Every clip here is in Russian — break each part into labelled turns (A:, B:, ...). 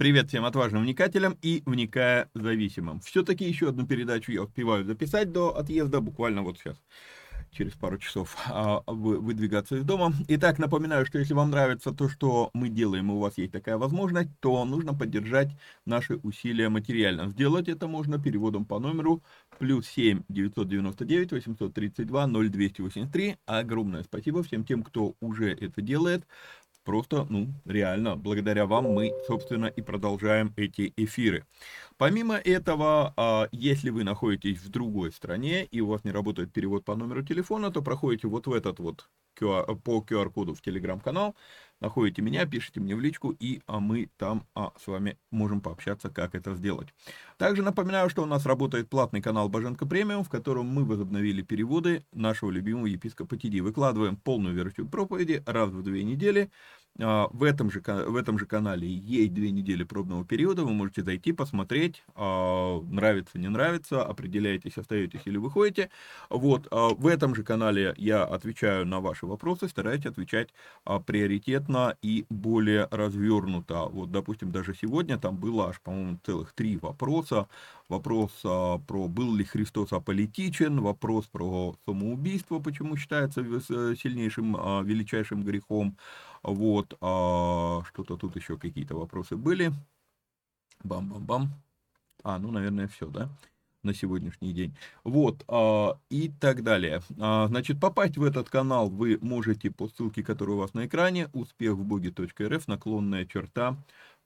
A: Привет всем отважным вникателям и вникая зависимым. Все-таки еще одну передачу я успеваю записать до отъезда, буквально вот сейчас, через пару часов, а, выдвигаться из дома. Итак, напоминаю, что если вам нравится то, что мы делаем, и у вас есть такая возможность, то нужно поддержать наши усилия материально. Сделать это можно переводом по номеру плюс 7 999 832 0283. Огромное спасибо всем тем, кто уже это делает. Просто, ну, реально, благодаря вам мы, собственно, и продолжаем эти эфиры. Помимо этого, а, если вы находитесь в другой стране и у вас не работает перевод по номеру телефона, то проходите вот в этот вот QR, по QR-коду в Telegram-канал, находите меня, пишите мне в личку, и а мы там а, с вами можем пообщаться, как это сделать. Также напоминаю, что у нас работает платный канал Боженко Премиум, в котором мы возобновили переводы нашего любимого епископа Тиди. Выкладываем полную версию проповеди раз в две недели. А, в этом, же, в этом же канале есть две недели пробного периода, вы можете зайти, посмотреть, а, нравится, не нравится, определяетесь, остаетесь или выходите. Вот, а, в этом же канале я отвечаю на ваши вопросы, стараюсь отвечать приоритетно и более развернуто. Вот, допустим, даже сегодня там было аж, по-моему, целых три вопроса. Вопрос про был ли Христос аполитичен, вопрос про самоубийство, почему считается сильнейшим, величайшим грехом, вот, а, что-то тут еще какие-то вопросы были. Бам-бам-бам. А, ну, наверное, все, да? на сегодняшний день. Вот, а, и так далее. А, значит, попасть в этот канал вы можете по ссылке, которая у вас на экране, успехвбоге.рф, наклонная черта,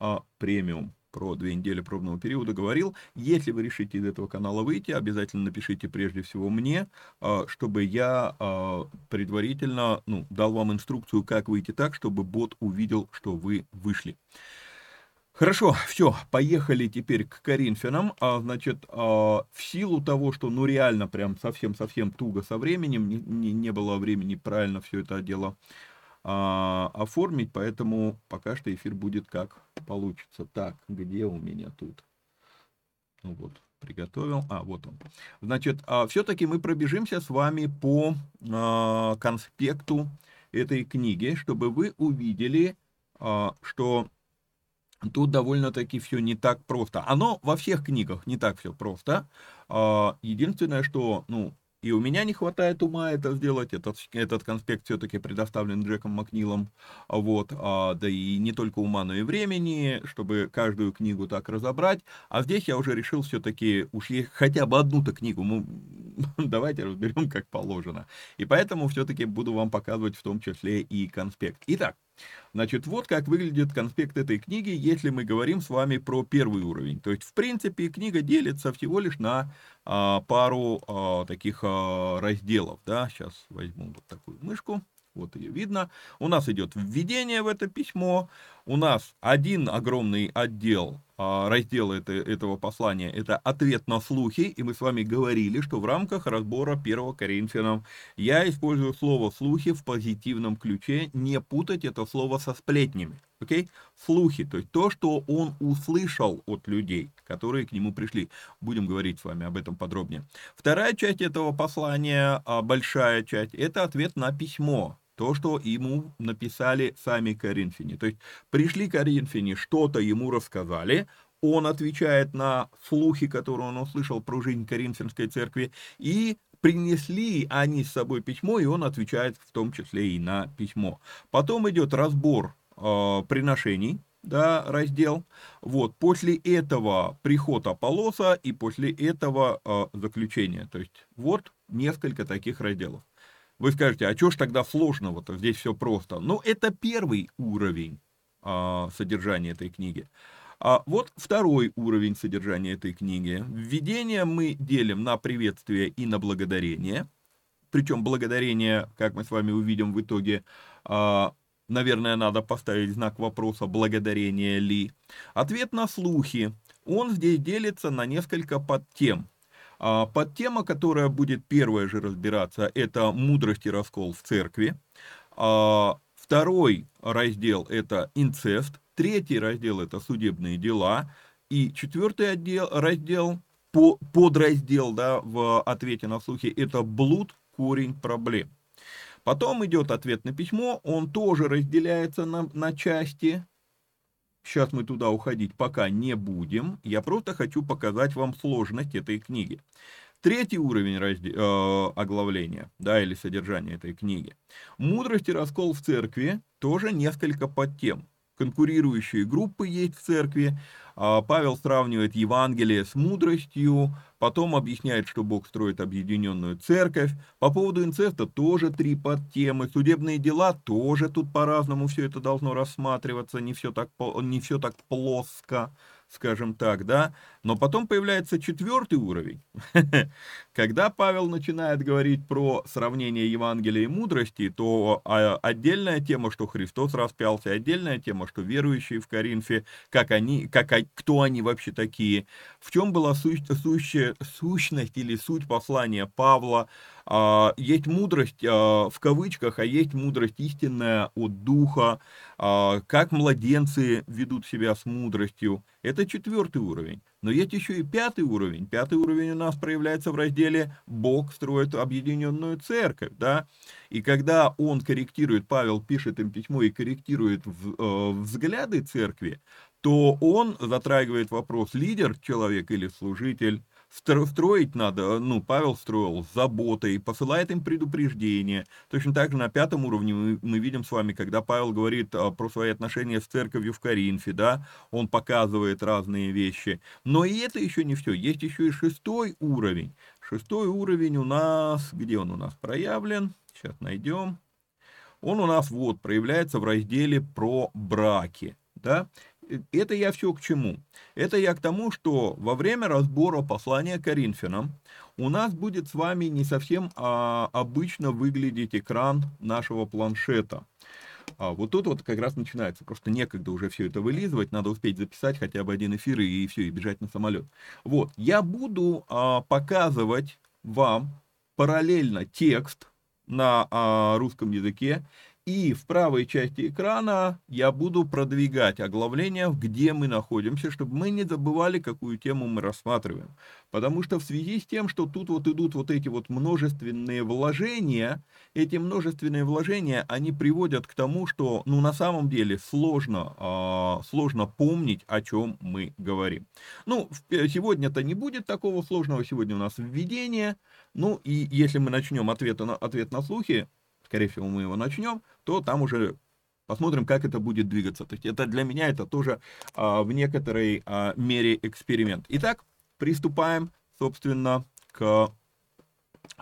A: а, премиум. Про две недели пробного периода говорил. Если вы решите из этого канала выйти, обязательно напишите прежде всего мне, а, чтобы я а, предварительно ну, дал вам инструкцию, как выйти так, чтобы бот увидел, что вы вышли. Хорошо, все, поехали теперь к Коринфянам. А, значит, а, в силу того, что ну реально прям совсем-совсем туго со временем, не, не, не было времени правильно все это дело а, оформить, поэтому пока что эфир будет как получится. Так, где у меня тут? Ну вот, приготовил. А, вот он. Значит, а, все-таки мы пробежимся с вами по а, конспекту этой книги, чтобы вы увидели, а, что тут довольно-таки все не так просто. Оно во всех книгах не так все просто. А, единственное, что, ну, и у меня не хватает ума это сделать. Этот, этот конспект все-таки предоставлен Джеком Макнилом. Вот, а, да и не только ума, но и времени, чтобы каждую книгу так разобрать. А здесь я уже решил все-таки, уж хотя бы одну-то книгу, мы, давайте разберем как положено. И поэтому все-таки буду вам показывать в том числе и конспект. Итак, Значит, вот как выглядит конспект этой книги, если мы говорим с вами про первый уровень. То есть, в принципе, книга делится всего лишь на а, пару а, таких а, разделов. Да? Сейчас возьму вот такую мышку. Вот ее видно. У нас идет введение в это письмо. У нас один огромный отдел, а, раздел это, этого послания, это ответ на слухи. И мы с вами говорили, что в рамках разбора 1 Коринфянам я использую слово слухи в позитивном ключе. Не путать это слово со сплетнями. Окей? Слухи, то есть то, что он услышал от людей, которые к нему пришли. Будем говорить с вами об этом подробнее. Вторая часть этого послания, а, большая часть, это ответ на письмо то, что ему написали сами коринфяне. То есть пришли коринфяне, что-то ему рассказали, он отвечает на слухи, которые он услышал про жизнь Коринфянской церкви, и принесли они с собой письмо, и он отвечает в том числе и на письмо. Потом идет разбор э, приношений, да, раздел. Вот, после этого приход Аполлоса и после этого э, заключение. То есть вот несколько таких разделов. Вы скажете, а что ж тогда сложного-то? Здесь все просто. Ну, это первый уровень а, содержания этой книги. А вот второй уровень содержания этой книги. Введение мы делим на приветствие и на благодарение. Причем благодарение, как мы с вами увидим в итоге, а, наверное, надо поставить знак вопроса, благодарение ли. Ответ на слухи. Он здесь делится на несколько подтем. А подтема, которая будет первая же разбираться, это мудрость и раскол в церкви. А второй раздел – это инцест. Третий раздел – это судебные дела. И четвертый отдел, раздел, по, подраздел да, в ответе на слухи – это блуд, корень проблем. Потом идет ответ на письмо, он тоже разделяется на, на части, Сейчас мы туда уходить пока не будем. Я просто хочу показать вам сложность этой книги. Третий уровень разде... э, оглавления, да, или содержания этой книги. Мудрость и раскол в церкви тоже несколько подтем конкурирующие группы есть в церкви. А, Павел сравнивает Евангелие с мудростью, потом объясняет, что Бог строит объединенную церковь. По поводу инцеста тоже три подтемы. Судебные дела тоже тут по-разному все это должно рассматриваться, не все так, не все так плоско скажем так, да, но потом появляется четвертый уровень, когда Павел начинает говорить про сравнение Евангелия и мудрости, то а, отдельная тема, что Христос распялся, отдельная тема, что верующие в Коринфе, как они, как, кто они вообще такие, в чем была сущ, сущая, сущность или суть послания Павла, а, есть мудрость а, в кавычках, а есть мудрость истинная от Духа, как младенцы ведут себя с мудростью. Это четвертый уровень. Но есть еще и пятый уровень. Пятый уровень у нас проявляется в разделе «Бог строит объединенную церковь». Да? И когда он корректирует, Павел пишет им письмо и корректирует э, взгляды церкви, то он затрагивает вопрос лидер, человек или служитель, строить надо, ну, Павел строил с заботой, посылает им предупреждение. Точно так же на пятом уровне мы, мы видим с вами, когда Павел говорит а, про свои отношения с церковью в Коринфе, да, он показывает разные вещи. Но и это еще не все, есть еще и шестой уровень. Шестой уровень у нас, где он у нас проявлен? Сейчас найдем. Он у нас вот проявляется в разделе про браки, да. Это я все к чему? Это я к тому, что во время разбора послания Коринфянам у нас будет с вами не совсем а, обычно выглядеть экран нашего планшета. А вот тут вот как раз начинается, просто некогда уже все это вылизывать, надо успеть записать хотя бы один эфир и, все, и бежать на самолет. Вот, я буду а, показывать вам параллельно текст на а, русском языке и в правой части экрана я буду продвигать оглавление, где мы находимся, чтобы мы не забывали, какую тему мы рассматриваем. Потому что в связи с тем, что тут вот идут вот эти вот множественные вложения, эти множественные вложения, они приводят к тому, что, ну, на самом деле сложно, э, сложно помнить, о чем мы говорим. Ну, сегодня-то не будет такого сложного, сегодня у нас введение, ну, и если мы начнем ответ на, ответ на слухи, скорее всего, мы его начнем, то там уже посмотрим, как это будет двигаться. То есть это для меня это тоже а, в некоторой а, мере эксперимент. Итак, приступаем, собственно, к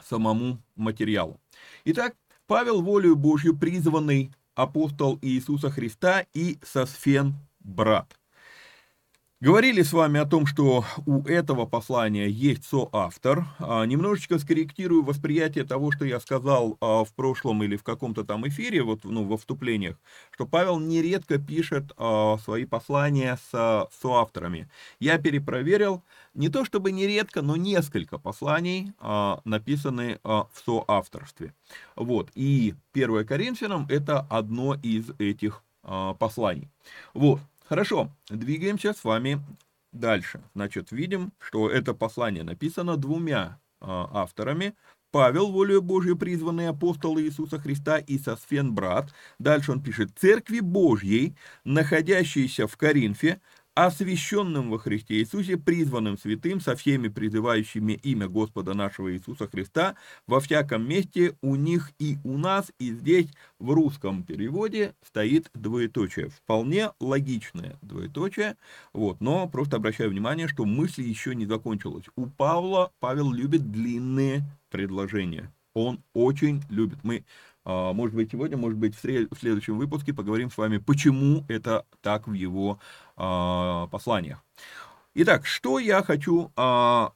A: самому материалу. Итак, Павел, волею Божью призванный апостол Иисуса Христа и Сосфен брат. Говорили с вами о том, что у этого послания есть соавтор. А, немножечко скорректирую восприятие того, что я сказал а, в прошлом или в каком-то там эфире, вот ну, во вступлениях, что Павел нередко пишет а, свои послания с соавторами. Я перепроверил, не то чтобы нередко, но несколько посланий написаны в соавторстве. Вот, и 1 Коринфянам это одно из этих посланий. Вот. Хорошо, двигаемся с вами дальше. Значит, видим, что это послание написано двумя э, авторами. Павел, волею Божью призванный апостол Иисуса Христа, и Сосфен брат. Дальше он пишет, «Церкви Божьей, находящейся в Коринфе, освященным во Христе Иисусе, призванным святым, со всеми призывающими имя Господа нашего Иисуса Христа, во всяком месте у них и у нас, и здесь в русском переводе стоит двоеточие. Вполне логичное двоеточие, вот, но просто обращаю внимание, что мысль еще не закончилась. У Павла, Павел любит длинные предложения. Он очень любит. Мы может быть, сегодня, может быть, в следующем выпуске поговорим с вами, почему это так в его а, посланиях. Итак, что я хочу а,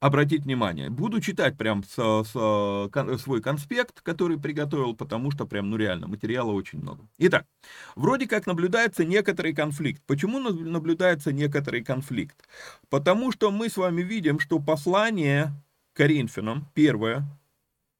A: обратить внимание. Буду читать прям с, с, кон, свой конспект, который приготовил, потому что прям, ну реально, материала очень много. Итак, вроде как наблюдается некоторый конфликт. Почему наблюдается некоторый конфликт? Потому что мы с вами видим, что послание Коринфянам, первое,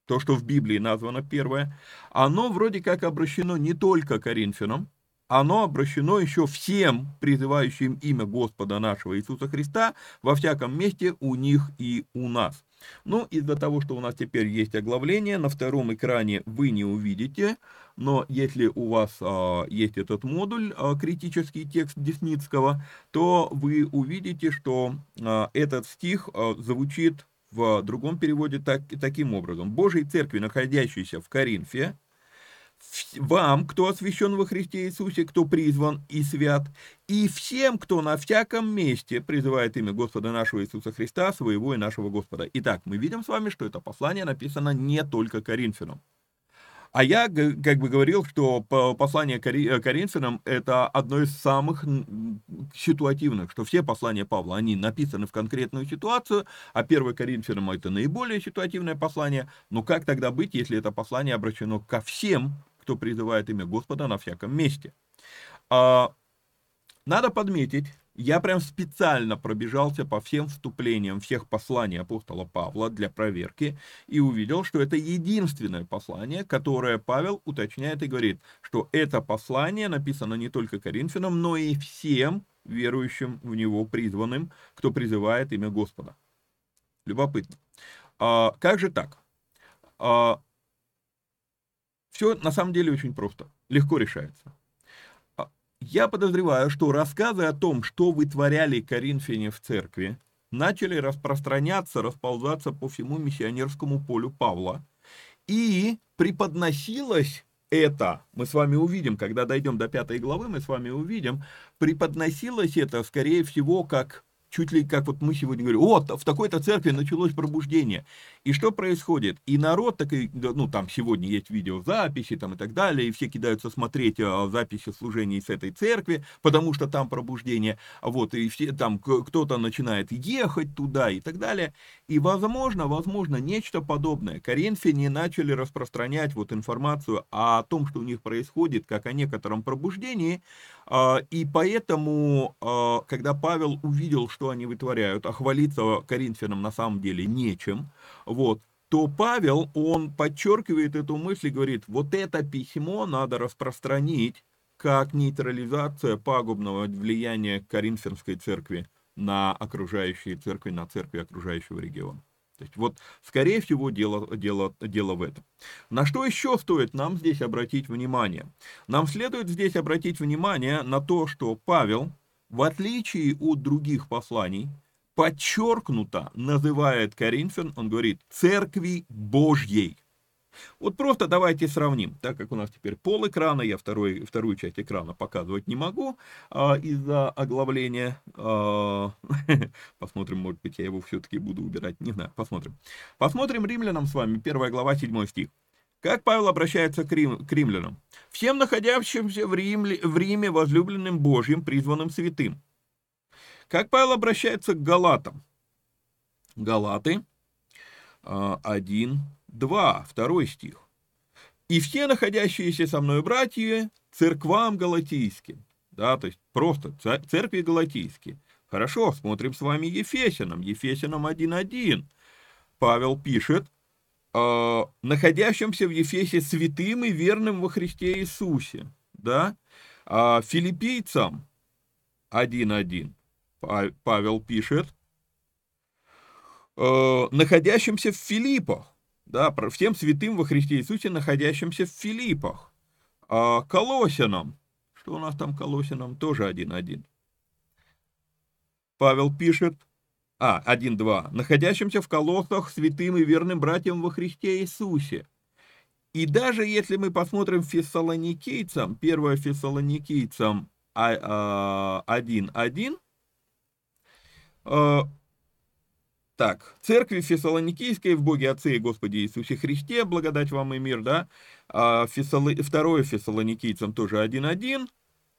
A: то, что в Библии названо первое, оно вроде как обращено не только Коринфянам, оно обращено еще всем призывающим имя Господа нашего Иисуса Христа во всяком месте у них и у нас. Ну, из-за того, что у нас теперь есть оглавление, на втором экране вы не увидите, но если у вас а, есть этот модуль, а, критический текст Десницкого, то вы увидите, что а, этот стих а, звучит в другом переводе так, таким образом. Божьей церкви, находящейся в Коринфе, вам, кто освящен во Христе Иисусе, кто призван и свят, и всем, кто на всяком месте призывает имя Господа нашего Иисуса Христа, своего и нашего Господа. Итак, мы видим с вами, что это послание написано не только Коринфянам. А я как бы говорил, что послание э, Коринфянам это одно из самых ситуативных, что все послания Павла, они написаны в конкретную ситуацию, а 1 Коринфянам это наиболее ситуативное послание. Но как тогда быть, если это послание обращено ко всем, кто призывает имя Господа на всяком месте? А, надо подметить, я прям специально пробежался по всем вступлениям всех посланий апостола Павла для проверки и увидел, что это единственное послание, которое Павел уточняет и говорит, что это послание написано не только Коринфянам, но и всем верующим в него призванным, кто призывает имя Господа. Любопытно. А, как же так? А, все на самом деле очень просто, легко решается. Я подозреваю, что рассказы о том, что вытворяли коринфяне в церкви, начали распространяться, расползаться по всему миссионерскому полю Павла, и преподносилось это, мы с вами увидим, когда дойдем до пятой главы, мы с вами увидим, преподносилось это, скорее всего, как чуть ли как вот мы сегодня говорим, вот в такой-то церкви началось пробуждение. И что происходит? И народ такой, ну там сегодня есть видеозаписи там и так далее, и все кидаются смотреть а, записи служений с этой церкви, потому что там пробуждение, вот, и все там кто-то начинает ехать туда и так далее. И возможно, возможно, нечто подобное. Коринфяне начали распространять вот информацию о том, что у них происходит, как о некотором пробуждении, и поэтому, а, когда Павел увидел, что они вытворяют, а хвалиться Коринфянам на самом деле нечем, вот, то Павел, он подчеркивает эту мысль и говорит, вот это письмо надо распространить как нейтрализация пагубного влияния Коринфянской церкви на окружающие церкви, на церкви окружающего региона. То есть вот, скорее всего, дело, дело, дело в этом. На что еще стоит нам здесь обратить внимание? Нам следует здесь обратить внимание на то, что Павел, в отличие от других посланий, подчеркнуто называет Коринфян, он говорит, церкви Божьей. Вот просто давайте сравним, так как у нас теперь пол экрана, я второй, вторую часть экрана показывать не могу а, из-за оглавления. А, посмотрим, может быть, я его все-таки буду убирать, не знаю, посмотрим. Посмотрим римлянам с вами, первая глава, 7 стих. Как Павел обращается к, рим, к римлянам? «Всем находящимся в, Риме, в Риме возлюбленным Божьим, призванным святым». Как Павел обращается к галатам? Галаты 1, 2, второй стих. «И все находящиеся со мной братья церквам галатийским». Да, то есть просто церкви галатийские. Хорошо, смотрим с вами Ефесянам. Ефесянам 1.1. Павел пишет, э, находящимся в Ефесе святым и верным во Христе Иисусе. Да? А филиппийцам 1.1. Павел пишет, э, находящимся в Филиппах да, всем святым во Христе Иисусе, находящимся в Филиппах. А Колосинам, что у нас там Колосинам, тоже один-один. Павел пишет, а, один-два, находящимся в колоссах святым и верным братьям во Христе Иисусе. И даже если мы посмотрим фессалоникийцам, 1 фессалоникийцам 1.1, так, церкви Фессалоникийской в Боге Отце и Господе Иисусе Христе, благодать вам и мир, да. А Фессал... Второе Фессалоникийцам тоже 1.1,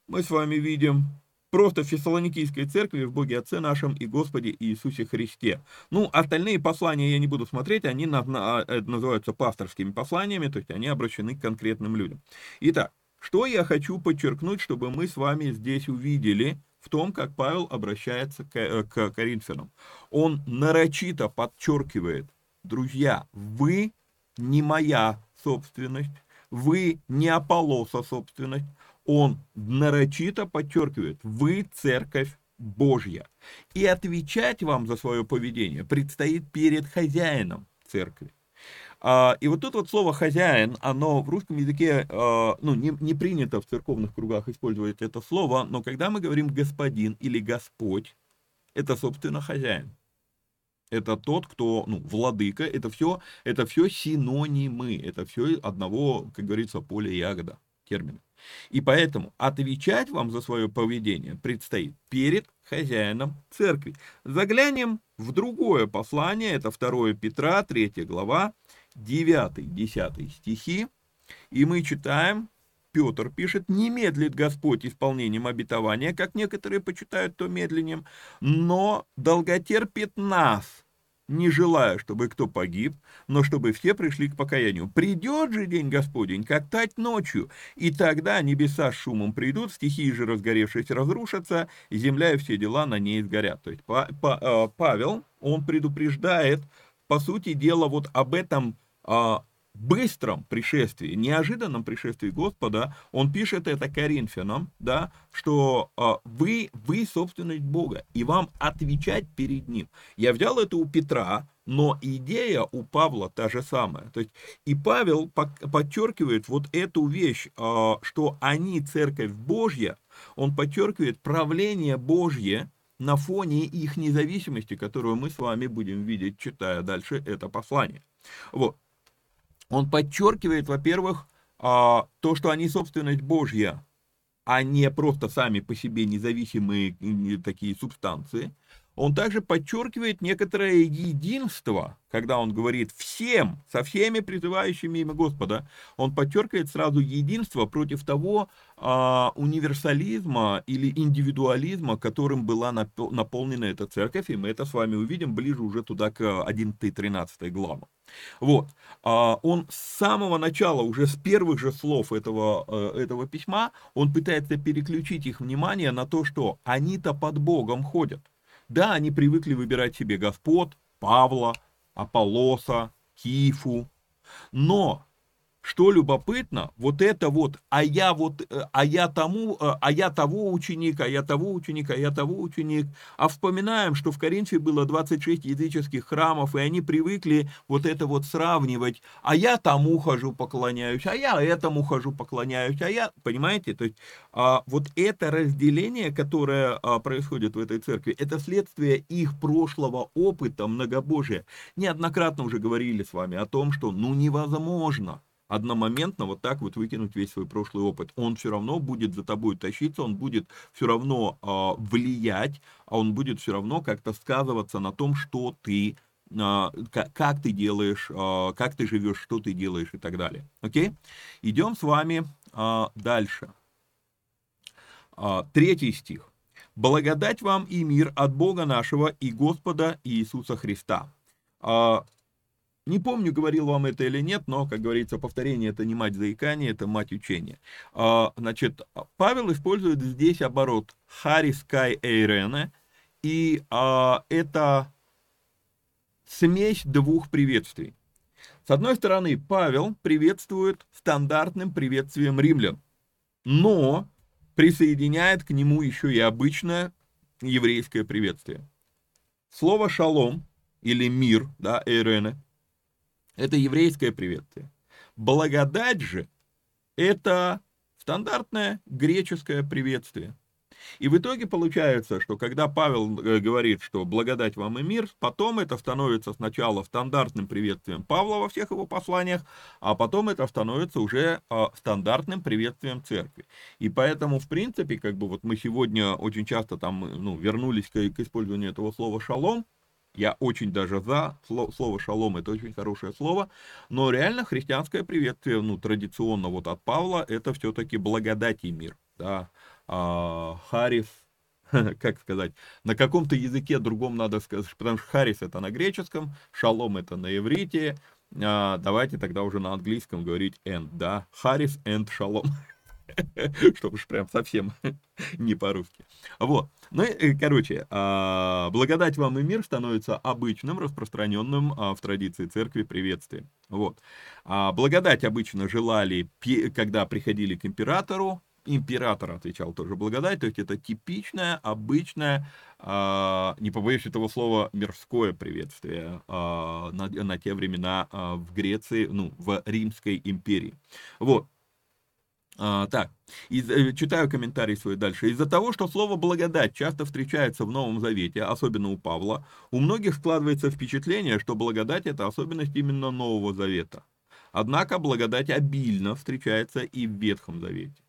A: мы с вами видим. Просто Фессалоникийской церкви в Боге Отце нашем и Господе Иисусе Христе. Ну, остальные послания я не буду смотреть, они на, э, называются пасторскими посланиями, то есть они обращены к конкретным людям. Итак, что я хочу подчеркнуть, чтобы мы с вами здесь увидели – в том, как Павел обращается к, э, к Коринфянам. Он нарочито подчеркивает, друзья, вы не моя собственность, вы не Аполлоса собственность. Он нарочито подчеркивает, вы церковь Божья. И отвечать вам за свое поведение предстоит перед хозяином церкви. А, и вот тут вот слово «хозяин», оно в русском языке, а, ну, не, не принято в церковных кругах использовать это слово, но когда мы говорим «господин» или «господь», это, собственно, хозяин. Это тот, кто, ну, владыка, это все, это все синонимы, это все одного, как говорится, поля ягода, термин. И поэтому отвечать вам за свое поведение предстоит перед хозяином церкви. Заглянем в другое послание, это 2 Петра, 3 глава, 9-10 стихи, и мы читаем, Петр пишет, «Не медлит Господь исполнением обетования, как некоторые почитают то медленнем, но долготерпит нас, не желая, чтобы кто погиб, но чтобы все пришли к покаянию. Придет же день Господень, как тать ночью, и тогда небеса с шумом придут, стихии же разгоревшись разрушатся, земля и все дела на ней сгорят». То есть э, Павел, он предупреждает, по сути дела, вот об этом о быстром пришествии, неожиданном пришествии Господа, он пишет это Коринфянам, да, что а, вы, вы собственность Бога, и вам отвечать перед Ним. Я взял это у Петра, но идея у Павла та же самая. То есть и Павел подчеркивает вот эту вещь, а, что они церковь Божья, он подчеркивает правление Божье на фоне их независимости, которую мы с вами будем видеть, читая дальше это послание. Вот он подчеркивает, во-первых, а, то, что они собственность Божья, а не просто сами по себе независимые такие субстанции. Он также подчеркивает некоторое единство, когда он говорит всем, со всеми призывающими имя Господа, он подчеркивает сразу единство против того а, универсализма или индивидуализма, которым была наполнена эта церковь, и мы это с вами увидим ближе уже туда к 11-13 главам. Вот, а, он с самого начала, уже с первых же слов этого, э, этого письма, он пытается переключить их внимание на то, что они-то под Богом ходят. Да, они привыкли выбирать себе господ, Павла, Аполлоса, Кифу. Но что любопытно, вот это вот, а я вот, э, а я тому, э, а я того ученика, а я того ученика, а я того ученик. А вспоминаем, что в Коринфе было 26 языческих храмов, и они привыкли вот это вот сравнивать. А я тому хожу, поклоняюсь, а я этому хожу, поклоняюсь, а я, понимаете? То есть а, вот это разделение, которое а, происходит в этой церкви, это следствие их прошлого опыта многобожия. Неоднократно уже говорили с вами о том, что ну невозможно одномоментно вот так вот выкинуть весь свой прошлый опыт. Он все равно будет за тобой тащиться, он будет все равно э, влиять, а он будет все равно как-то сказываться на том, что ты, э, как, ты делаешь, э, как ты живешь, что ты делаешь и так далее. Окей? Идем с вами дальше. Третий стих. «Благодать вам и мир от Бога нашего и Господа Иисуса Христа». Не помню, говорил вам это или нет, но, как говорится, повторение это не мать заикания, это мать учения. А, значит, Павел использует здесь оборот харис кай эйрене, и а, это смесь двух приветствий. С одной стороны, Павел приветствует стандартным приветствием римлян, но присоединяет к нему еще и обычное еврейское приветствие. Слово «шалом» или «мир», да, «эйрене», это еврейское приветствие. Благодать же – это стандартное греческое приветствие. И в итоге получается, что когда Павел э, говорит, что благодать вам и мир, потом это становится сначала стандартным приветствием Павла во всех его посланиях, а потом это становится уже а, стандартным приветствием церкви. И поэтому, в принципе, как бы вот мы сегодня очень часто там, ну, вернулись к, к использованию этого слова «шалом», я очень даже за. Слово шалом это очень хорошее слово. Но реально христианское приветствие, ну, традиционно вот от Павла, это все-таки благодать и мир. Да. А, Харис, как сказать, на каком-то языке другом надо сказать, потому что Харис это на греческом, шалом это на иврите, а, давайте тогда уже на английском говорить and, да, Харис and шалом. чтобы уж прям совсем не по-русски. Вот. Ну, и, короче, а, благодать вам и мир становится обычным, распространенным а, в традиции церкви приветствием. Вот. А благодать обычно желали, когда приходили к императору, император отвечал тоже благодать, то есть это типичное, обычное, не побоюсь этого слова, мирское приветствие на, на те времена в Греции, ну, в Римской империи. Вот. А, так, из, э, читаю комментарий свой дальше. Из-за того, что слово «благодать» часто встречается в Новом Завете, особенно у Павла, у многих складывается впечатление, что благодать – это особенность именно Нового Завета. Однако благодать обильно встречается и в Ветхом Завете.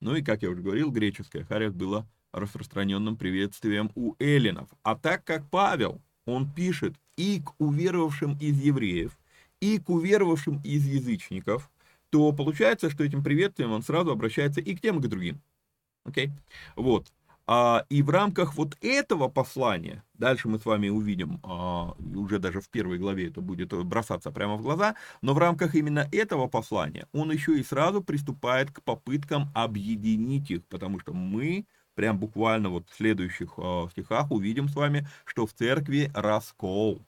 A: Ну и, как я уже говорил, греческое харес было распространенным приветствием у эллинов. А так как Павел, он пишет и к уверовавшим из евреев, и к уверовавшим из язычников – то получается, что этим приветствием он сразу обращается и к тем, и к другим. Окей? Okay? Вот. А, и в рамках вот этого послания, дальше мы с вами увидим, а, уже даже в первой главе это будет бросаться прямо в глаза, но в рамках именно этого послания он еще и сразу приступает к попыткам объединить их, потому что мы прям буквально вот в следующих а, стихах увидим с вами, что в церкви раскол.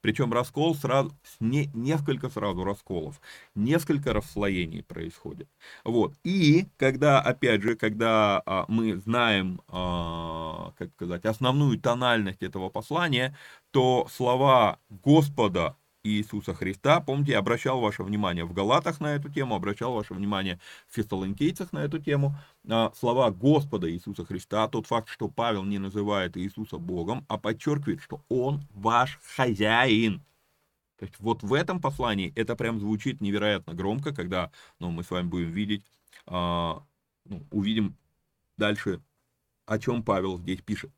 A: Причем раскол сразу, не, несколько сразу расколов, несколько расслоений происходит. Вот. И когда, опять же, когда а, мы знаем, а, как сказать, основную тональность этого послания, то слова Господа Иисуса Христа. Помните, я обращал ваше внимание в Галатах на эту тему, обращал ваше внимание в Фессалоникийцах на эту тему. А, слова Господа Иисуса Христа, тот факт, что Павел не называет Иисуса Богом, а подчеркивает, что Он ваш хозяин. То есть вот в этом послании это прям звучит невероятно громко, когда ну, мы с вами будем видеть, а, ну, увидим дальше, о чем Павел здесь пишет.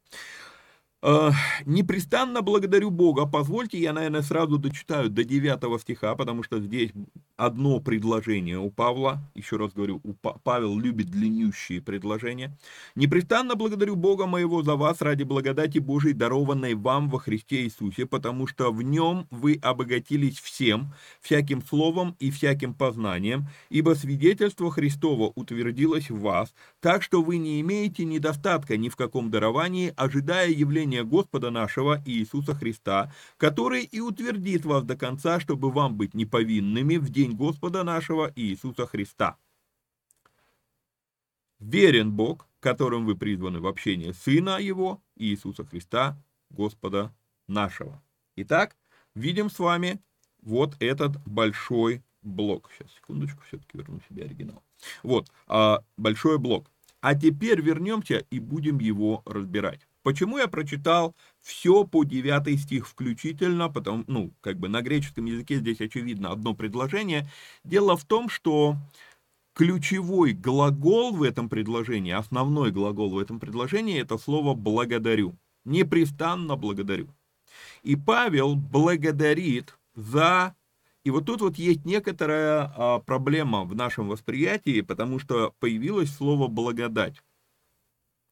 A: Непрестанно благодарю Бога. Позвольте, я, наверное, сразу дочитаю до 9 стиха, потому что здесь одно предложение у Павла. Еще раз говорю, у Павел любит длиннющие предложения. Непрестанно благодарю Бога моего за вас ради благодати Божией, дарованной вам во Христе Иисусе, потому что в нем вы обогатились всем, всяким словом и всяким познанием, ибо свидетельство Христово утвердилось в вас, так что вы не имеете недостатка ни в каком даровании, ожидая явления учения Господа нашего Иисуса Христа, который и утвердит вас до конца, чтобы вам быть неповинными в день Господа нашего Иисуса Христа. Верен Бог, которым вы призваны в общение Сына Его, Иисуса Христа, Господа нашего. Итак, видим с вами вот этот большой блок. Сейчас, секундочку, все-таки верну себе оригинал. Вот, а, большой блок. А теперь вернемся и будем его разбирать. Почему я прочитал все по 9 стих включительно, потому, ну, как бы на греческом языке здесь очевидно одно предложение. Дело в том, что ключевой глагол в этом предложении, основной глагол в этом предложении, это слово «благодарю». Непрестанно благодарю. И Павел благодарит за... И вот тут вот есть некоторая а, проблема в нашем восприятии, потому что появилось слово «благодать».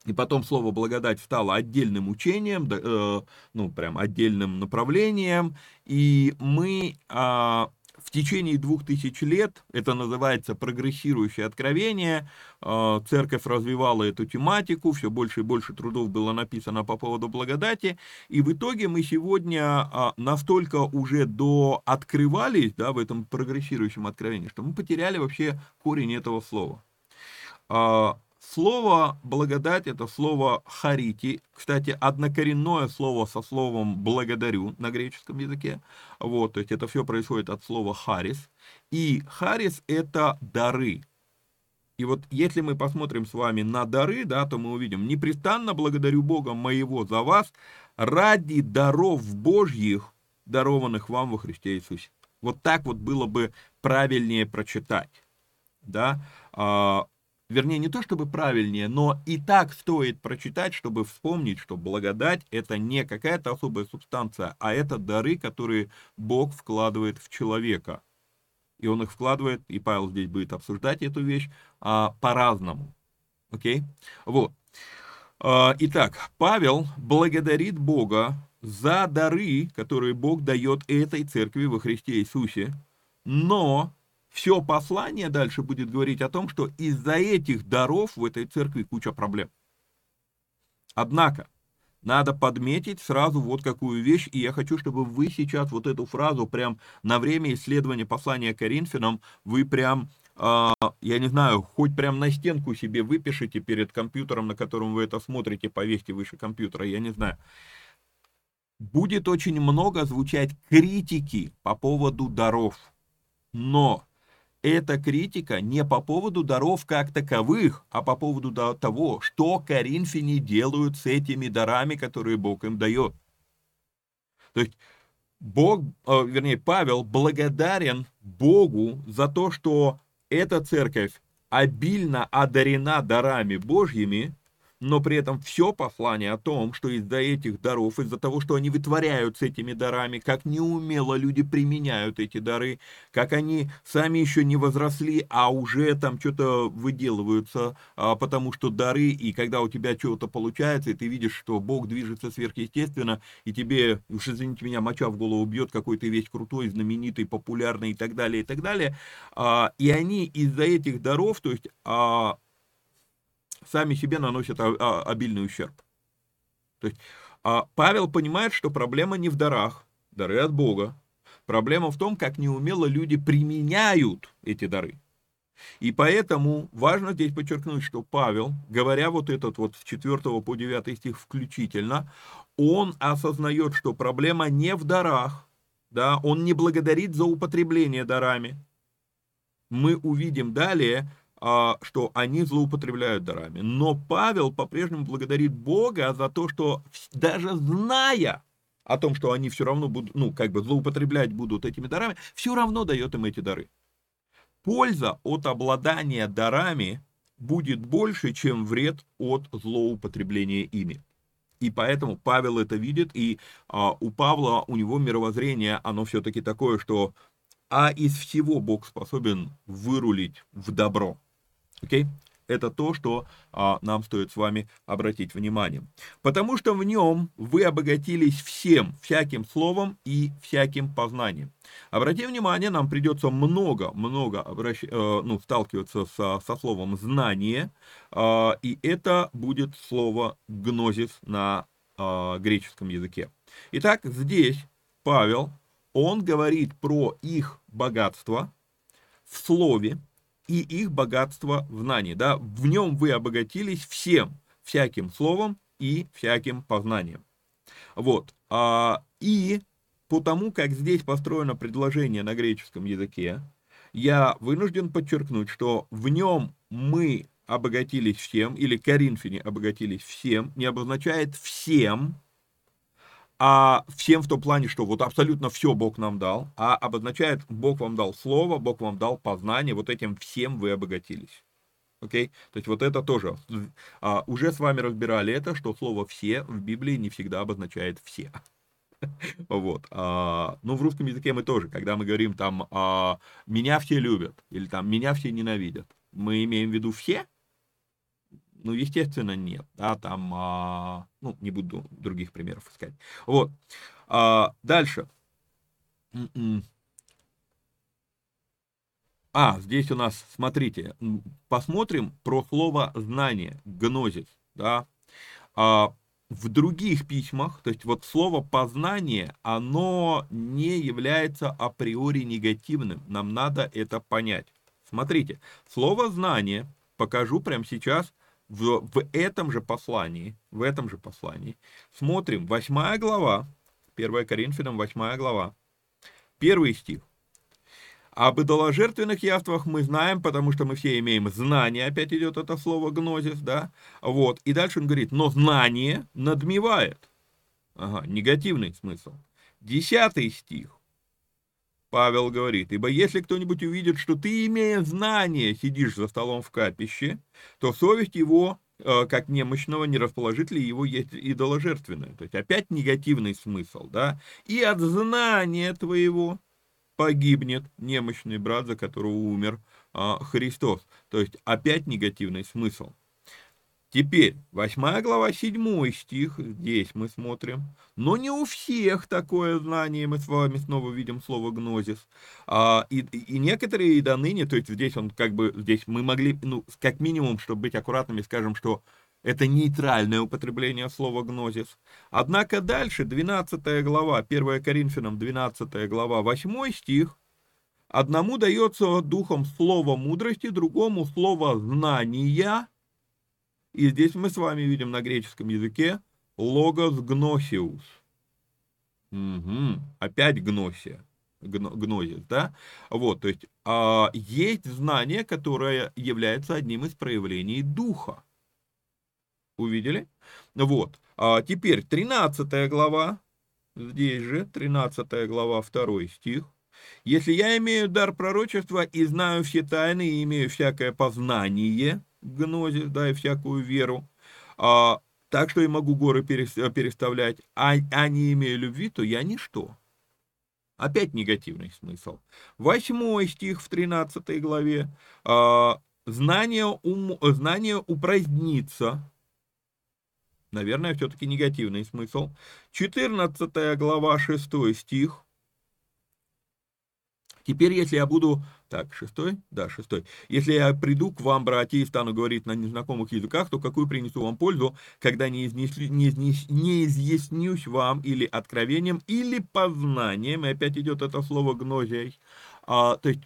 A: И потом слово благодать стало отдельным учением, э, ну, прям отдельным направлением. И мы э, в течение двух тысяч лет, это называется прогрессирующее откровение, э, церковь развивала эту тематику, все больше и больше трудов было написано по поводу благодати. И в итоге мы сегодня э, настолько уже до открывались да, в этом прогрессирующем откровении, что мы потеряли вообще корень этого слова. Слово «благодать» — это слово «харити». Кстати, однокоренное слово со словом «благодарю» на греческом языке. Вот, то есть это все происходит от слова «харис». И «харис» — это дары. И вот если мы посмотрим с вами на дары, да, то мы увидим «непрестанно благодарю Бога моего за вас ради даров Божьих, дарованных вам во Христе Иисусе». Вот так вот было бы правильнее прочитать. Да? Вернее, не то чтобы правильнее, но и так стоит прочитать, чтобы вспомнить, что благодать это не какая-то особая субстанция, а это дары, которые Бог вкладывает в человека. И он их вкладывает, и Павел здесь будет обсуждать эту вещь а, по-разному. Окей? Вот. А, итак, Павел благодарит Бога за дары, которые Бог дает этой церкви во Христе Иисусе, но все послание дальше будет говорить о том, что из-за этих даров в этой церкви куча проблем. Однако, надо подметить сразу вот какую вещь, и я хочу, чтобы вы сейчас вот эту фразу прям на время исследования послания Коринфянам, вы прям, э, я не знаю, хоть прям на стенку себе выпишите перед компьютером, на котором вы это смотрите, повесьте выше компьютера, я не знаю. Будет очень много звучать критики по поводу даров, но эта критика не по поводу даров как таковых, а по поводу того, что коринфяне делают с этими дарами, которые Бог им дает. То есть Бог, э, вернее, Павел благодарен Богу за то, что эта церковь обильно одарена дарами Божьими, но при этом все послание о том, что из-за этих даров, из-за того, что они вытворяют с этими дарами, как неумело люди применяют эти дары, как они сами еще не возросли, а уже там что-то выделываются, а, потому что дары, и когда у тебя что-то получается, и ты видишь, что Бог движется сверхъестественно, и тебе, уж извините меня, моча в голову бьет, какой ты весь крутой, знаменитый, популярный и так далее, и так далее, а, и они из-за этих даров, то есть а, сами себе наносят обильный ущерб. То есть а Павел понимает, что проблема не в дарах, дары от Бога. Проблема в том, как неумело люди применяют эти дары. И поэтому важно здесь подчеркнуть, что Павел, говоря вот этот вот с 4 по 9 стих включительно, он осознает, что проблема не в дарах, да, он не благодарит за употребление дарами. Мы увидим далее, а, что они злоупотребляют дарами. Но Павел по-прежнему благодарит Бога за то, что даже зная о том, что они все равно будут, ну, как бы злоупотреблять будут этими дарами, все равно дает им эти дары. Польза от обладания дарами будет больше, чем вред от злоупотребления ими. И поэтому Павел это видит, и а, у Павла, у него мировоззрение, оно все-таки такое, что а из всего Бог способен вырулить в добро. Окей? Это то, что а, нам стоит с вами обратить внимание. Потому что в нем вы обогатились всем, всяким словом и всяким познанием. Обратите внимание, нам придется много-много обращ... э, ну, сталкиваться со, со словом «знание», э, и это будет слово «гнозис» на э, греческом языке. Итак, здесь Павел, он говорит про их богатство в слове, и их богатство в знании. Да? В нем вы обогатились всем, всяким словом и всяким познанием. Вот. А, и потому как здесь построено предложение на греческом языке, я вынужден подчеркнуть, что в нем мы обогатились всем, или коринфяне обогатились всем, не обозначает всем, а всем в том плане, что вот абсолютно все Бог нам дал, а обозначает, Бог вам дал слово, Бог вам дал познание, вот этим всем вы обогатились. Окей? Okay? То есть вот это тоже. А, уже с вами разбирали это, что слово «все» в Библии не всегда обозначает «все». Вот. А, ну, в русском языке мы тоже, когда мы говорим там а, «меня все любят» или там «меня все ненавидят», мы имеем в виду «все», ну, естественно, нет. Да, там, а, ну, не буду других примеров искать. Вот. А, дальше. М-м. А, здесь у нас, смотрите, посмотрим про слово знание, гнозис, да. А, в других письмах, то есть вот слово познание, оно не является априори негативным, нам надо это понять. Смотрите, слово знание, покажу прямо сейчас, в, в этом же послании, в этом же послании, смотрим, 8 глава, 1 Коринфянам 8 глава, первый стих. Об идоложертвенных явствах мы знаем, потому что мы все имеем знание, опять идет это слово гнозис, да, вот, и дальше он говорит, но знание надмевает, ага, негативный смысл. Десятый стих, Павел говорит, «Ибо если кто-нибудь увидит, что ты, имея знание, сидишь за столом в капище, то совесть его, э, как немощного, не расположит ли его есть идоложертвенное». То есть опять негативный смысл, да? «И от знания твоего погибнет немощный брат, за которого умер а, Христос». То есть опять негативный смысл. Теперь, 8 глава, 7 стих, здесь мы смотрим. Но не у всех такое знание, мы с вами снова видим слово гнозис. А, и, и некоторые и до ныне, то есть здесь он как бы, здесь мы могли, ну, как минимум, чтобы быть аккуратными, скажем, что это нейтральное употребление слова гнозис. Однако дальше, 12 глава, 1 Коринфянам, 12 глава, 8 стих, Одному дается духом слово мудрости, другому слово знания, и здесь мы с вами видим на греческом языке логос гносиус. Угу. Опять гносия. Гнозис, да? Вот, то есть а, есть знание, которое является одним из проявлений духа. Увидели? Вот. А теперь 13 глава, здесь же 13 глава, 2 стих. Если я имею дар пророчества и знаю все тайны и имею всякое познание, гнозис, да, и всякую веру, а, так что я могу горы переставлять, а, а не имея любви, то я ничто. Опять негативный смысл. Восьмой стих в 13 главе. А, знание, ум, знание упразднится. Наверное, все-таки негативный смысл. 14 глава, 6 стих. Теперь, если я буду... Так, шестой? Да, шестой. Если я приду к вам, братья, и стану говорить на незнакомых языках, то какую принесу вам пользу, когда не, изнесли, не, изнес, не изъяснюсь вам или откровением, или познанием, и опять идет это слово гнозией, а, то есть,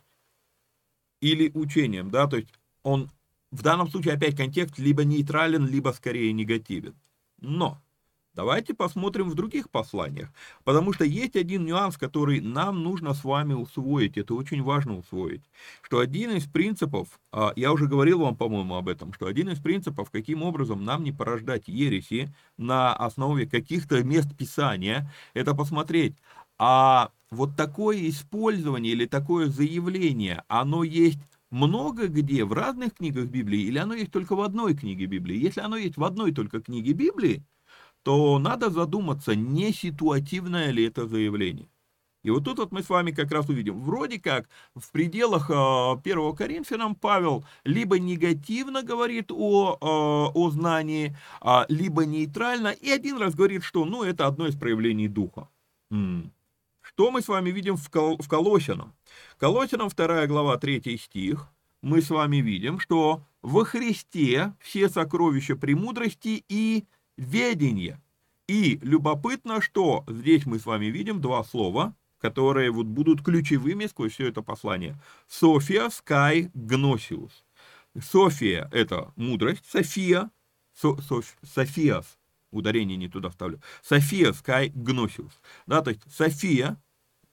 A: или учением, да, то есть он в данном случае опять контекст либо нейтрален, либо скорее негативен. Но Давайте посмотрим в других посланиях, потому что есть один нюанс, который нам нужно с вами усвоить, это очень важно усвоить, что один из принципов, а, я уже говорил вам, по-моему, об этом, что один из принципов, каким образом нам не порождать ереси на основе каких-то мест Писания, это посмотреть, а вот такое использование или такое заявление, оно есть много где в разных книгах Библии или оно есть только в одной книге Библии. Если оно есть в одной только книге Библии, то надо задуматься, не ситуативное ли это заявление. И вот тут вот мы с вами как раз увидим, вроде как в пределах э, 1 Коринфянам Павел либо негативно говорит о, э, о знании, э, либо нейтрально, и один раз говорит, что ну это одно из проявлений духа. Что мы с вами видим в, Кол в Колосином? Колосином 2 глава 3 стих, мы с вами видим, что во Христе все сокровища премудрости и ведения. И любопытно, что здесь мы с вами видим два слова, которые вот будут ключевыми сквозь все это послание. София, Скай, Гносиус. София – это мудрость, София, со, Соф, Софиас, ударение не туда вставлю, София, Скай, Гносиус. Да, то есть София,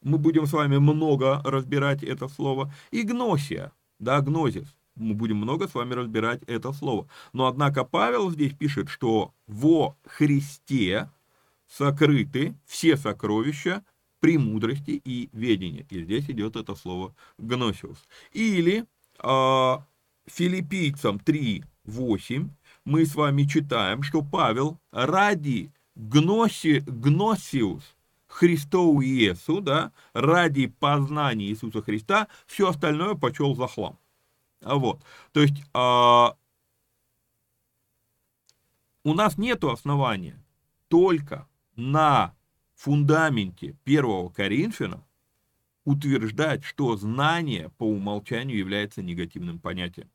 A: мы будем с вами много разбирать это слово, и Гносия, да, Гнозис, мы будем много с вами разбирать это слово. Но однако Павел здесь пишет, что во Христе сокрыты все сокровища премудрости и ведения. И здесь идет это слово гносиус. Или э, филиппийцам 3.8 мы с вами читаем, что Павел ради гноси, гносиус Христову Иесу, да, ради познания Иисуса Христа, все остальное почел за хлам. А вот, то есть э, у нас нет основания только на фундаменте первого Коринфяна утверждать, что знание по умолчанию является негативным понятием.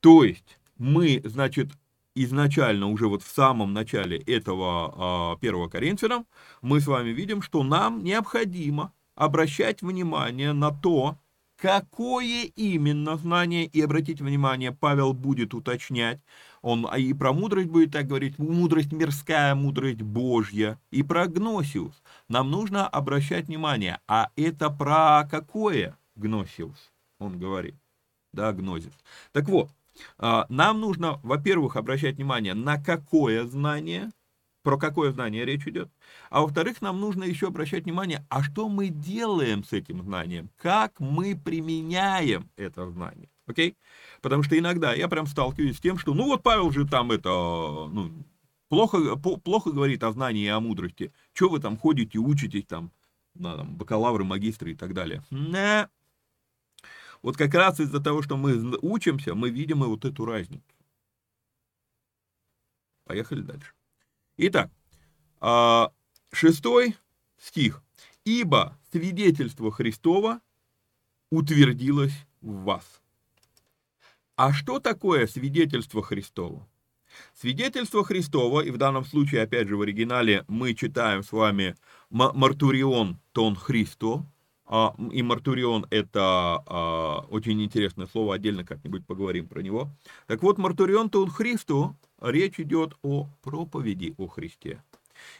A: То есть мы, значит, изначально уже вот в самом начале этого э, первого Коринфяна мы с вами видим, что нам необходимо обращать внимание на то, какое именно знание, и обратите внимание, Павел будет уточнять, он и про мудрость будет так говорить, мудрость мирская, мудрость Божья, и про гносиус. Нам нужно обращать внимание, а это про какое гносиус, он говорит, да, гнозис. Так вот, а, нам нужно, во-первых, обращать внимание на какое знание, про какое знание речь идет, а во-вторых, нам нужно еще обращать внимание, а что мы делаем с этим знанием, как мы применяем это знание, окей? Потому что иногда я прям сталкиваюсь с тем, что, ну вот Павел же там это, ну, плохо, плохо говорит о знании и о мудрости, что вы там ходите, учитесь там, на, там бакалавры, магистры и так далее. Не. Вот как раз из-за того, что мы учимся, мы видим и вот эту разницу. Поехали дальше. Итак, а, шестой стих. «Ибо свидетельство Христова утвердилось в вас». А что такое свидетельство Христово? Свидетельство Христово, и в данном случае, опять же, в оригинале мы читаем с вами «Мартурион тон Христо», а, и Мартурион это а, очень интересное слово, отдельно как-нибудь поговорим про него. Так вот, Мартурион тон Христу, речь идет о проповеди о Христе.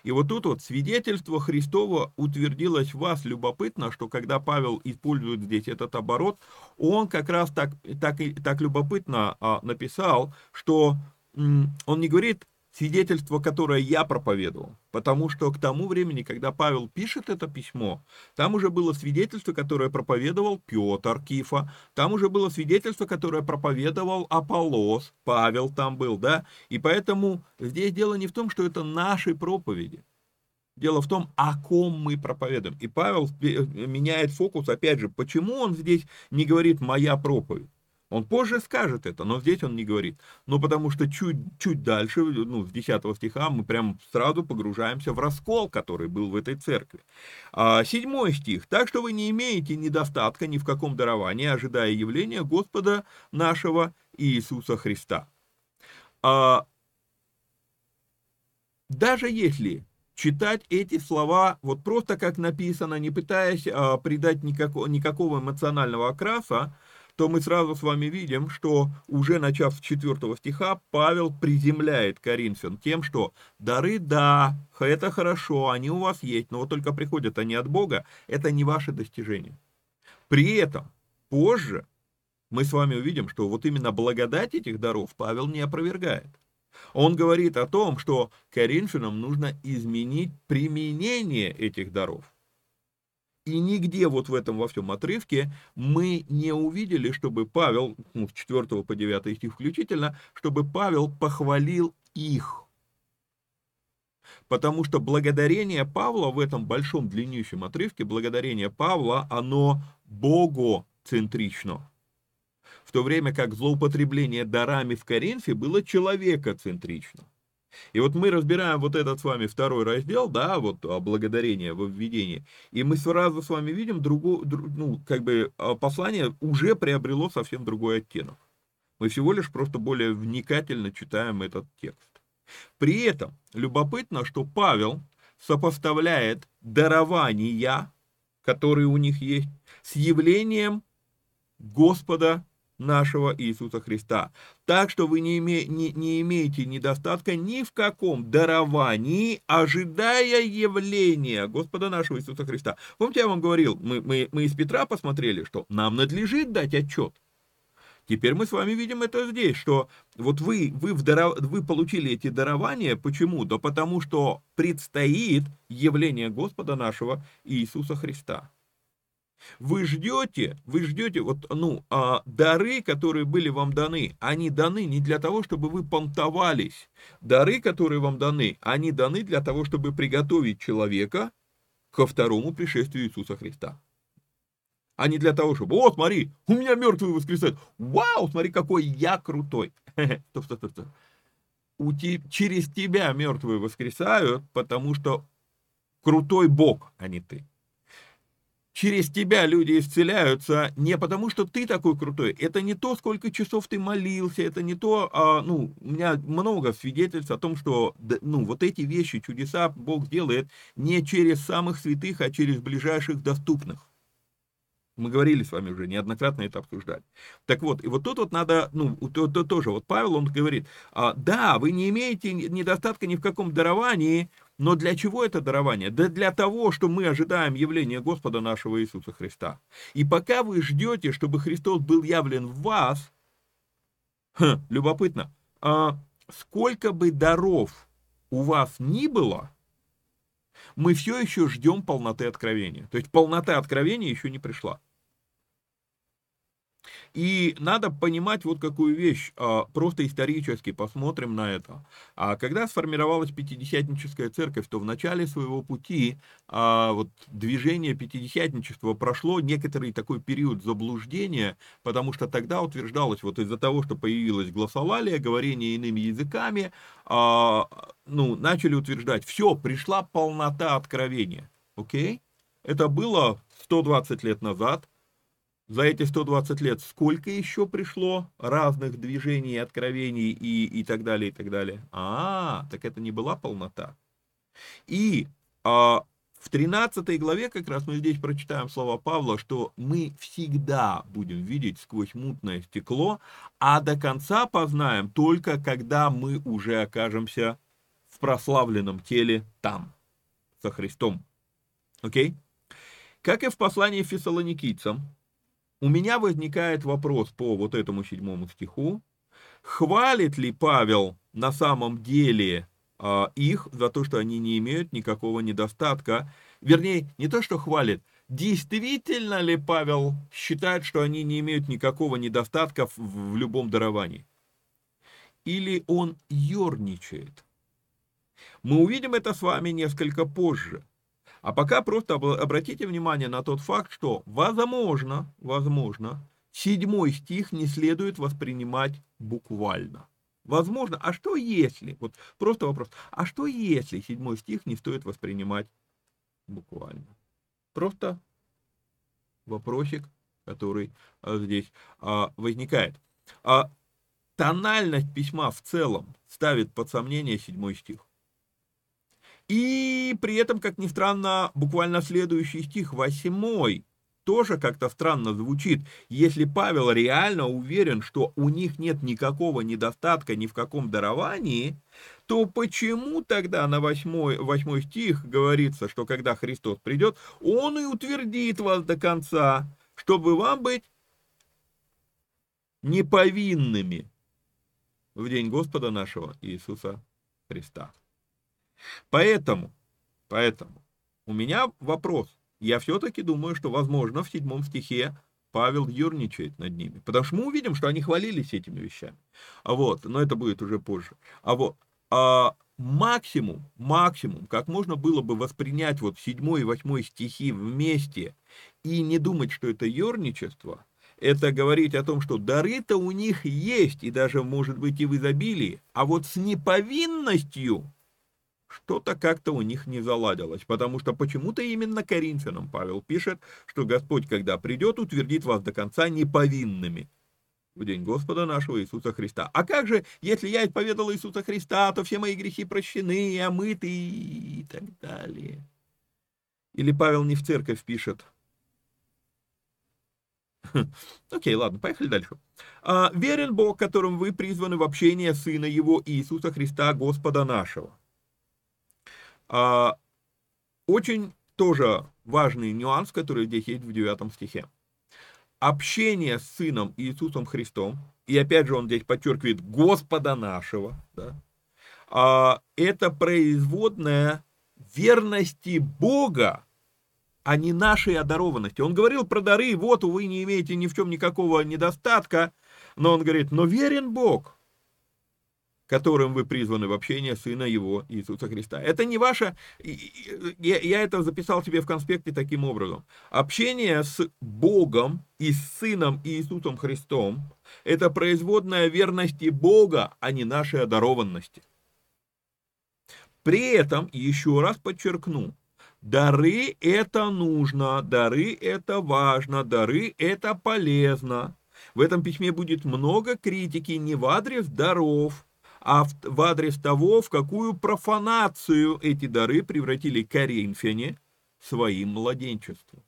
A: И вот тут вот свидетельство Христова утвердилось в вас. Любопытно, что когда Павел использует здесь этот оборот, он как раз так, так, так любопытно а, написал, что он не говорит свидетельство, которое я проповедовал. Потому что к тому времени, когда Павел пишет это письмо, там уже было свидетельство, которое проповедовал Петр Кифа, там уже было свидетельство, которое проповедовал Аполлос, Павел там был, да, и поэтому здесь дело не в том, что это наши проповеди, Дело в том, о ком мы проповедуем. И Павел меняет фокус, опять же, почему он здесь не говорит «моя проповедь». Он позже скажет это, но здесь он не говорит. Ну, потому что чуть, чуть дальше, ну, с 10 стиха, мы прям сразу погружаемся в раскол, который был в этой церкви. А, седьмой стих. «Так что вы не имеете недостатка ни в каком даровании, ожидая явления Господа нашего Иисуса Христа». А, даже если читать эти слова вот просто как написано, не пытаясь а, придать никакого, никакого эмоционального окраса, то мы сразу с вами видим, что уже начав с 4 стиха, Павел приземляет Коринфян тем, что дары, да, это хорошо, они у вас есть, но вот только приходят они от Бога, это не ваше достижение. При этом позже мы с вами увидим, что вот именно благодать этих даров Павел не опровергает. Он говорит о том, что Коринфянам нужно изменить применение этих даров. И нигде вот в этом во всем отрывке мы не увидели, чтобы Павел, ну, с 4 по 9 стих включительно, чтобы Павел похвалил их. Потому что благодарение Павла в этом большом длиннющем отрывке, благодарение Павла, оно богоцентрично. В то время как злоупотребление дарами в Коринфе было человекоцентрично. И вот мы разбираем вот этот с вами второй раздел, да, вот благодарение во введении, и мы сразу с вами видим другую, ну, как бы а, послание уже приобрело совсем другой оттенок. Мы всего лишь просто более вникательно читаем этот текст. При этом любопытно, что Павел сопоставляет дарования, которые у них есть, с явлением Господа нашего Иисуса Христа. Так что вы не, име, не, не имеете недостатка ни в каком даровании, ожидая явления Господа нашего Иисуса Христа. Помните, я вам говорил, мы, мы, мы из Петра посмотрели, что нам надлежит дать отчет. Теперь мы с вами видим это здесь, что вот вы, вы, в даров... вы получили эти дарования, почему? Да потому что предстоит явление Господа нашего Иисуса Христа. Вы ждете, вы ждете, вот, ну, а, дары, которые были вам даны, они даны не для того, чтобы вы понтовались. Дары, которые вам даны, они даны для того, чтобы приготовить человека ко второму пришествию Иисуса Христа. А не для того, чтобы, о, смотри, у меня мертвые воскресают. Вау, смотри, какой я крутой. Стоп, стоп, стоп, стоп. У те, через тебя мертвые воскресают, потому что крутой Бог, а не ты через тебя люди исцеляются не потому, что ты такой крутой. Это не то, сколько часов ты молился, это не то, а, ну, у меня много свидетельств о том, что, ну, вот эти вещи, чудеса Бог делает не через самых святых, а через ближайших доступных. Мы говорили с вами уже, неоднократно это обсуждали. Так вот, и вот тут вот надо, ну, то, то, тоже, вот Павел, он говорит, а, да, вы не имеете недостатка ни в каком даровании, но для чего это дарование? Да для того, что мы ожидаем явления Господа нашего Иисуса Христа. И пока вы ждете, чтобы Христос был явлен в вас, хм, любопытно, а сколько бы даров у вас ни было, мы все еще ждем полноты откровения. То есть полнота откровения еще не пришла. И надо понимать вот какую вещь, а, просто исторически посмотрим на это. А когда сформировалась Пятидесятническая церковь, то в начале своего пути а, вот, движение Пятидесятничества прошло некоторый такой период заблуждения, потому что тогда утверждалось, вот из-за того, что появилось гласолалие, говорение иными языками, ну, начали утверждать, все, пришла полнота откровения. Окей? Это было 120 лет назад, за эти 120 лет сколько еще пришло разных движений, откровений и, и так далее, и так далее. А, так это не была полнота. И а, в 13 главе как раз мы здесь прочитаем слова Павла, что мы всегда будем видеть сквозь мутное стекло, а до конца познаем только когда мы уже окажемся в прославленном теле там, со Христом. Окей? Как и в послании фессалоникийцам, у меня возникает вопрос по вот этому седьмому стиху. Хвалит ли Павел на самом деле э, их за то, что они не имеют никакого недостатка? Вернее, не то, что хвалит, действительно ли Павел считает, что они не имеют никакого недостатка в, в любом даровании? Или он ерничает? Мы увидим это с вами несколько позже. А пока просто обратите внимание на тот факт, что возможно, возможно, седьмой стих не следует воспринимать буквально. Возможно, а что если, вот просто вопрос, а что если седьмой стих не стоит воспринимать буквально? Просто вопросик, который а, здесь а, возникает. А, тональность письма в целом ставит под сомнение седьмой стих. И при этом, как ни странно, буквально следующий стих, восьмой, тоже как-то странно звучит. Если Павел реально уверен, что у них нет никакого недостатка ни в каком даровании, то почему тогда на восьмой, восьмой стих говорится, что когда Христос придет, Он и утвердит вас до конца, чтобы вам быть неповинными в день Господа нашего Иисуса Христа. Поэтому, поэтому у меня вопрос. Я все-таки думаю, что, возможно, в седьмом стихе Павел юрничает над ними. Потому что мы увидим, что они хвалились этими вещами. А вот, но это будет уже позже. А вот, а максимум, максимум, как можно было бы воспринять вот седьмой и восьмой стихи вместе и не думать, что это ерничество, это говорить о том, что дары-то у них есть, и даже, может быть, и в изобилии, а вот с неповинностью что-то как-то у них не заладилось, потому что почему-то именно Коринфянам Павел пишет, что Господь, когда придет, утвердит вас до конца неповинными в день Господа нашего Иисуса Христа. А как же, если я исповедал Иисуса Христа, то все мои грехи прощены, омыты и так далее. Или Павел не в церковь пишет. Окей, ладно, поехали дальше. А, «Верен Бог, которым вы призваны в общение Сына Его Иисуса Христа, Господа нашего». А, очень тоже важный нюанс, который здесь есть в 9 стихе общение с Сыном Иисусом Христом, и опять же он здесь подчеркивает Господа нашего, да, а, это производная верности Бога, а не нашей одарованности. Он говорил про дары, вот, вы не имеете ни в чем никакого недостатка, но он говорит, но верен Бог, которым вы призваны в общение Сына Его, Иисуса Христа. Это не ваше, я, это записал себе в конспекте таким образом. Общение с Богом и с Сыном Иисусом Христом – это производная верности Бога, а не нашей одарованности. При этом, еще раз подчеркну, дары – это нужно, дары – это важно, дары – это полезно. В этом письме будет много критики не в адрес даров, а в, в адрес того, в какую профанацию эти дары превратили коринфяне своим младенчеством.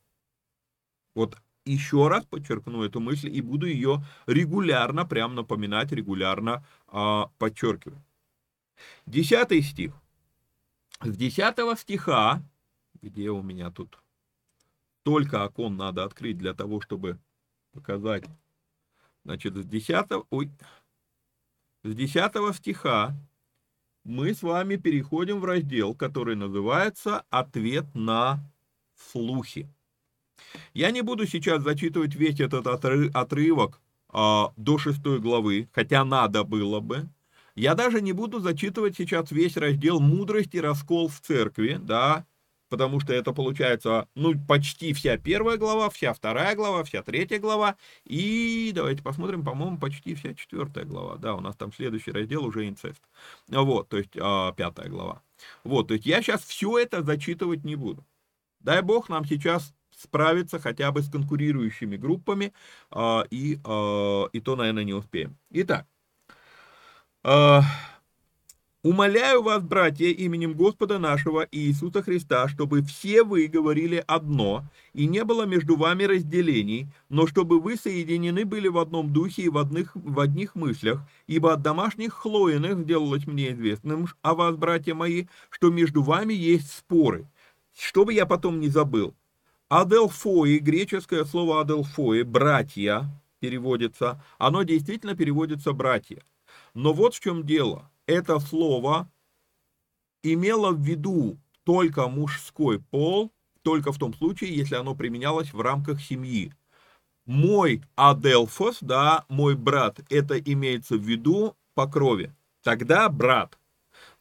A: Вот еще раз подчеркну эту мысль и буду ее регулярно, прям напоминать, регулярно а, подчеркивать. Десятый стих. С десятого стиха, где у меня тут только окон надо открыть для того, чтобы показать. Значит, с десятого... Ой, с 10 стиха мы с вами переходим в раздел, который называется «Ответ на слухи». Я не буду сейчас зачитывать весь этот отрывок а, до 6 главы, хотя надо было бы. Я даже не буду зачитывать сейчас весь раздел «Мудрость и раскол в церкви», да, потому что это получается, ну, почти вся первая глава, вся вторая глава, вся третья глава, и давайте посмотрим, по-моему, почти вся четвертая глава, да, у нас там следующий раздел уже инцест, вот, то есть а, пятая глава, вот, то есть я сейчас все это зачитывать не буду, дай бог нам сейчас справиться хотя бы с конкурирующими группами, а, и, а, и то, наверное, не успеем. Итак, а, Умоляю вас, братья, именем Господа нашего Иисуса Христа, чтобы все вы говорили одно, и не было между вами разделений, но чтобы вы соединены были в одном духе и в одних, в одних мыслях, ибо от домашних хлоиных сделалось мне известным о вас, братья мои, что между вами есть споры. Чтобы я потом не забыл. Аделфои, греческое слово аделфои, братья, переводится, оно действительно переводится братья. Но вот в чем дело – это слово имело в виду только мужской пол, только в том случае, если оно применялось в рамках семьи. Мой Аделфос, да, мой брат, это имеется в виду по крови. Тогда брат.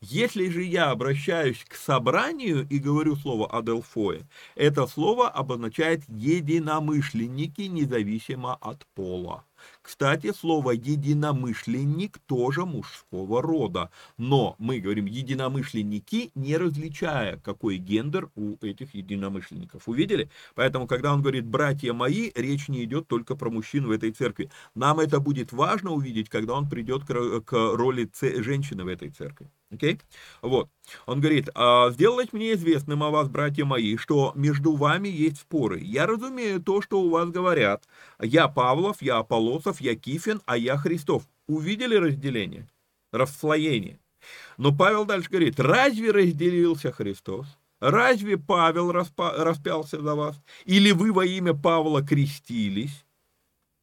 A: Если же я обращаюсь к собранию и говорю слово «аделфое», это слово обозначает единомышленники, независимо от пола. Кстати, слово «единомышленник» тоже мужского рода, но мы говорим «единомышленники», не различая, какой гендер у этих единомышленников. Увидели? Поэтому, когда он говорит «братья мои», речь не идет только про мужчин в этой церкви. Нам это будет важно увидеть, когда он придет к, роли женщины в этой церкви. Окей? Okay? Вот. Он говорит, «А, сделать мне известным о вас, братья мои, что между вами есть споры. Я разумею то, что у вас говорят. Я Павлов, я Аполосов, я Кифин, а я Христов. Увидели разделение? Расслоение. Но Павел дальше говорит, разве разделился Христос? Разве Павел распялся за вас? Или вы во имя Павла крестились?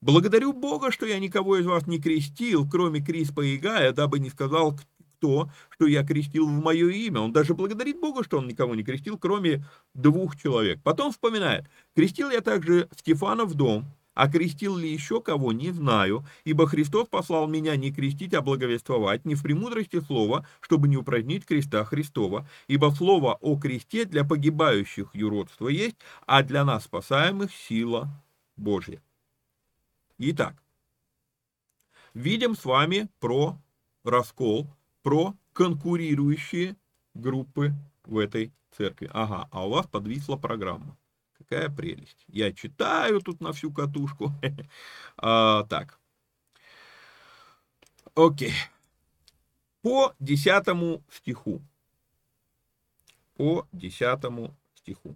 A: Благодарю Бога, что я никого из вас не крестил, кроме Криспа и Гая, дабы не сказал то, что я крестил в мое имя. Он даже благодарит Бога, что он никого не крестил, кроме двух человек. Потом вспоминает, крестил я также Стефана в дом, А крестил ли еще кого, не знаю, ибо Христос послал меня не крестить, а благовествовать, не в премудрости слова, чтобы не упразднить креста Христова, ибо слово о кресте для погибающих юродство есть, а для нас спасаемых сила Божья. Итак, видим с вами про раскол, про конкурирующие группы в этой церкви. Ага, а у вас подвисла программа. Какая прелесть. Я читаю тут на всю катушку. а, так. Окей. По десятому стиху. По десятому стиху.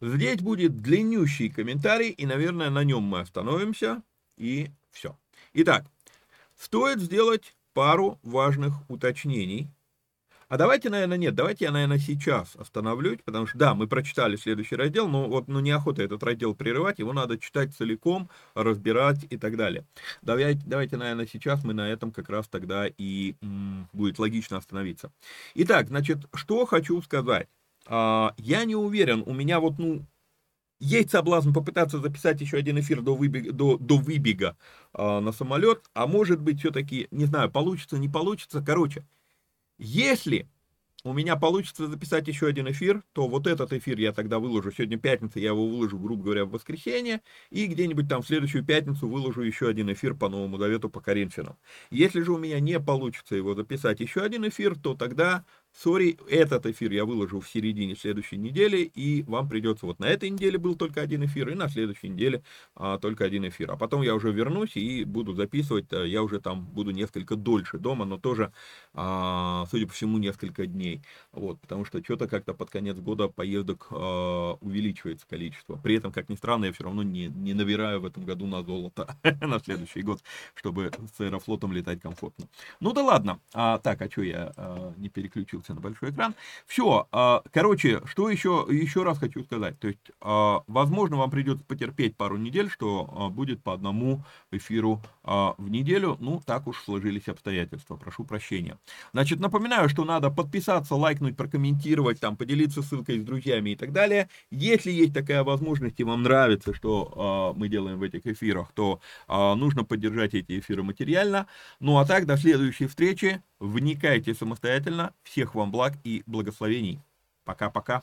A: Здесь будет длиннющий комментарий, и, наверное, на нем мы остановимся, и все. Итак, стоит сделать пару важных уточнений. А давайте, наверное, нет, давайте я, наверное, сейчас остановлюсь, потому что, да, мы прочитали следующий раздел, но вот ну, неохота этот раздел прерывать, его надо читать целиком, разбирать и так далее. Давайте, давайте наверное, сейчас мы на этом как раз тогда и м, будет логично остановиться. Итак, значит, что хочу сказать. А, я не уверен, у меня вот, ну, есть соблазн попытаться записать еще один эфир до выбега, до, до выбега э, на самолет, а может быть все-таки, не знаю, получится, не получится. Короче, если у меня получится записать еще один эфир, то вот этот эфир я тогда выложу. Сегодня пятница, я его выложу, грубо говоря, в воскресенье. И где-нибудь там в следующую пятницу выложу еще один эфир по Новому Завету по Коринфянам. Если же у меня не получится его записать еще один эфир, то тогда Сори, этот эфир я выложу в середине следующей недели, и вам придется вот на этой неделе был только один эфир, и на следующей неделе а, только один эфир. А потом я уже вернусь и буду записывать, а, я уже там буду несколько дольше дома, но тоже, а, судя по всему, несколько дней. Вот, потому что что-то как-то под конец года поездок а, увеличивается количество. При этом, как ни странно, я все равно не, не набираю в этом году на золото на следующий год, чтобы с аэрофлотом летать комфортно. Ну да ладно. А, так, а что я а, не переключил? Переключился на большой экран. Все, а, короче, что еще, еще раз хочу сказать. То есть, а, возможно, вам придется потерпеть пару недель, что а, будет по одному эфиру в неделю. Ну, так уж сложились обстоятельства. Прошу прощения. Значит, напоминаю, что надо подписаться, лайкнуть, прокомментировать, там, поделиться ссылкой с друзьями и так далее. Если есть такая возможность и вам нравится, что мы делаем в этих эфирах, то нужно поддержать эти эфиры материально. Ну, а так, до следующей встречи. Вникайте самостоятельно. Всех вам благ и благословений. Пока-пока.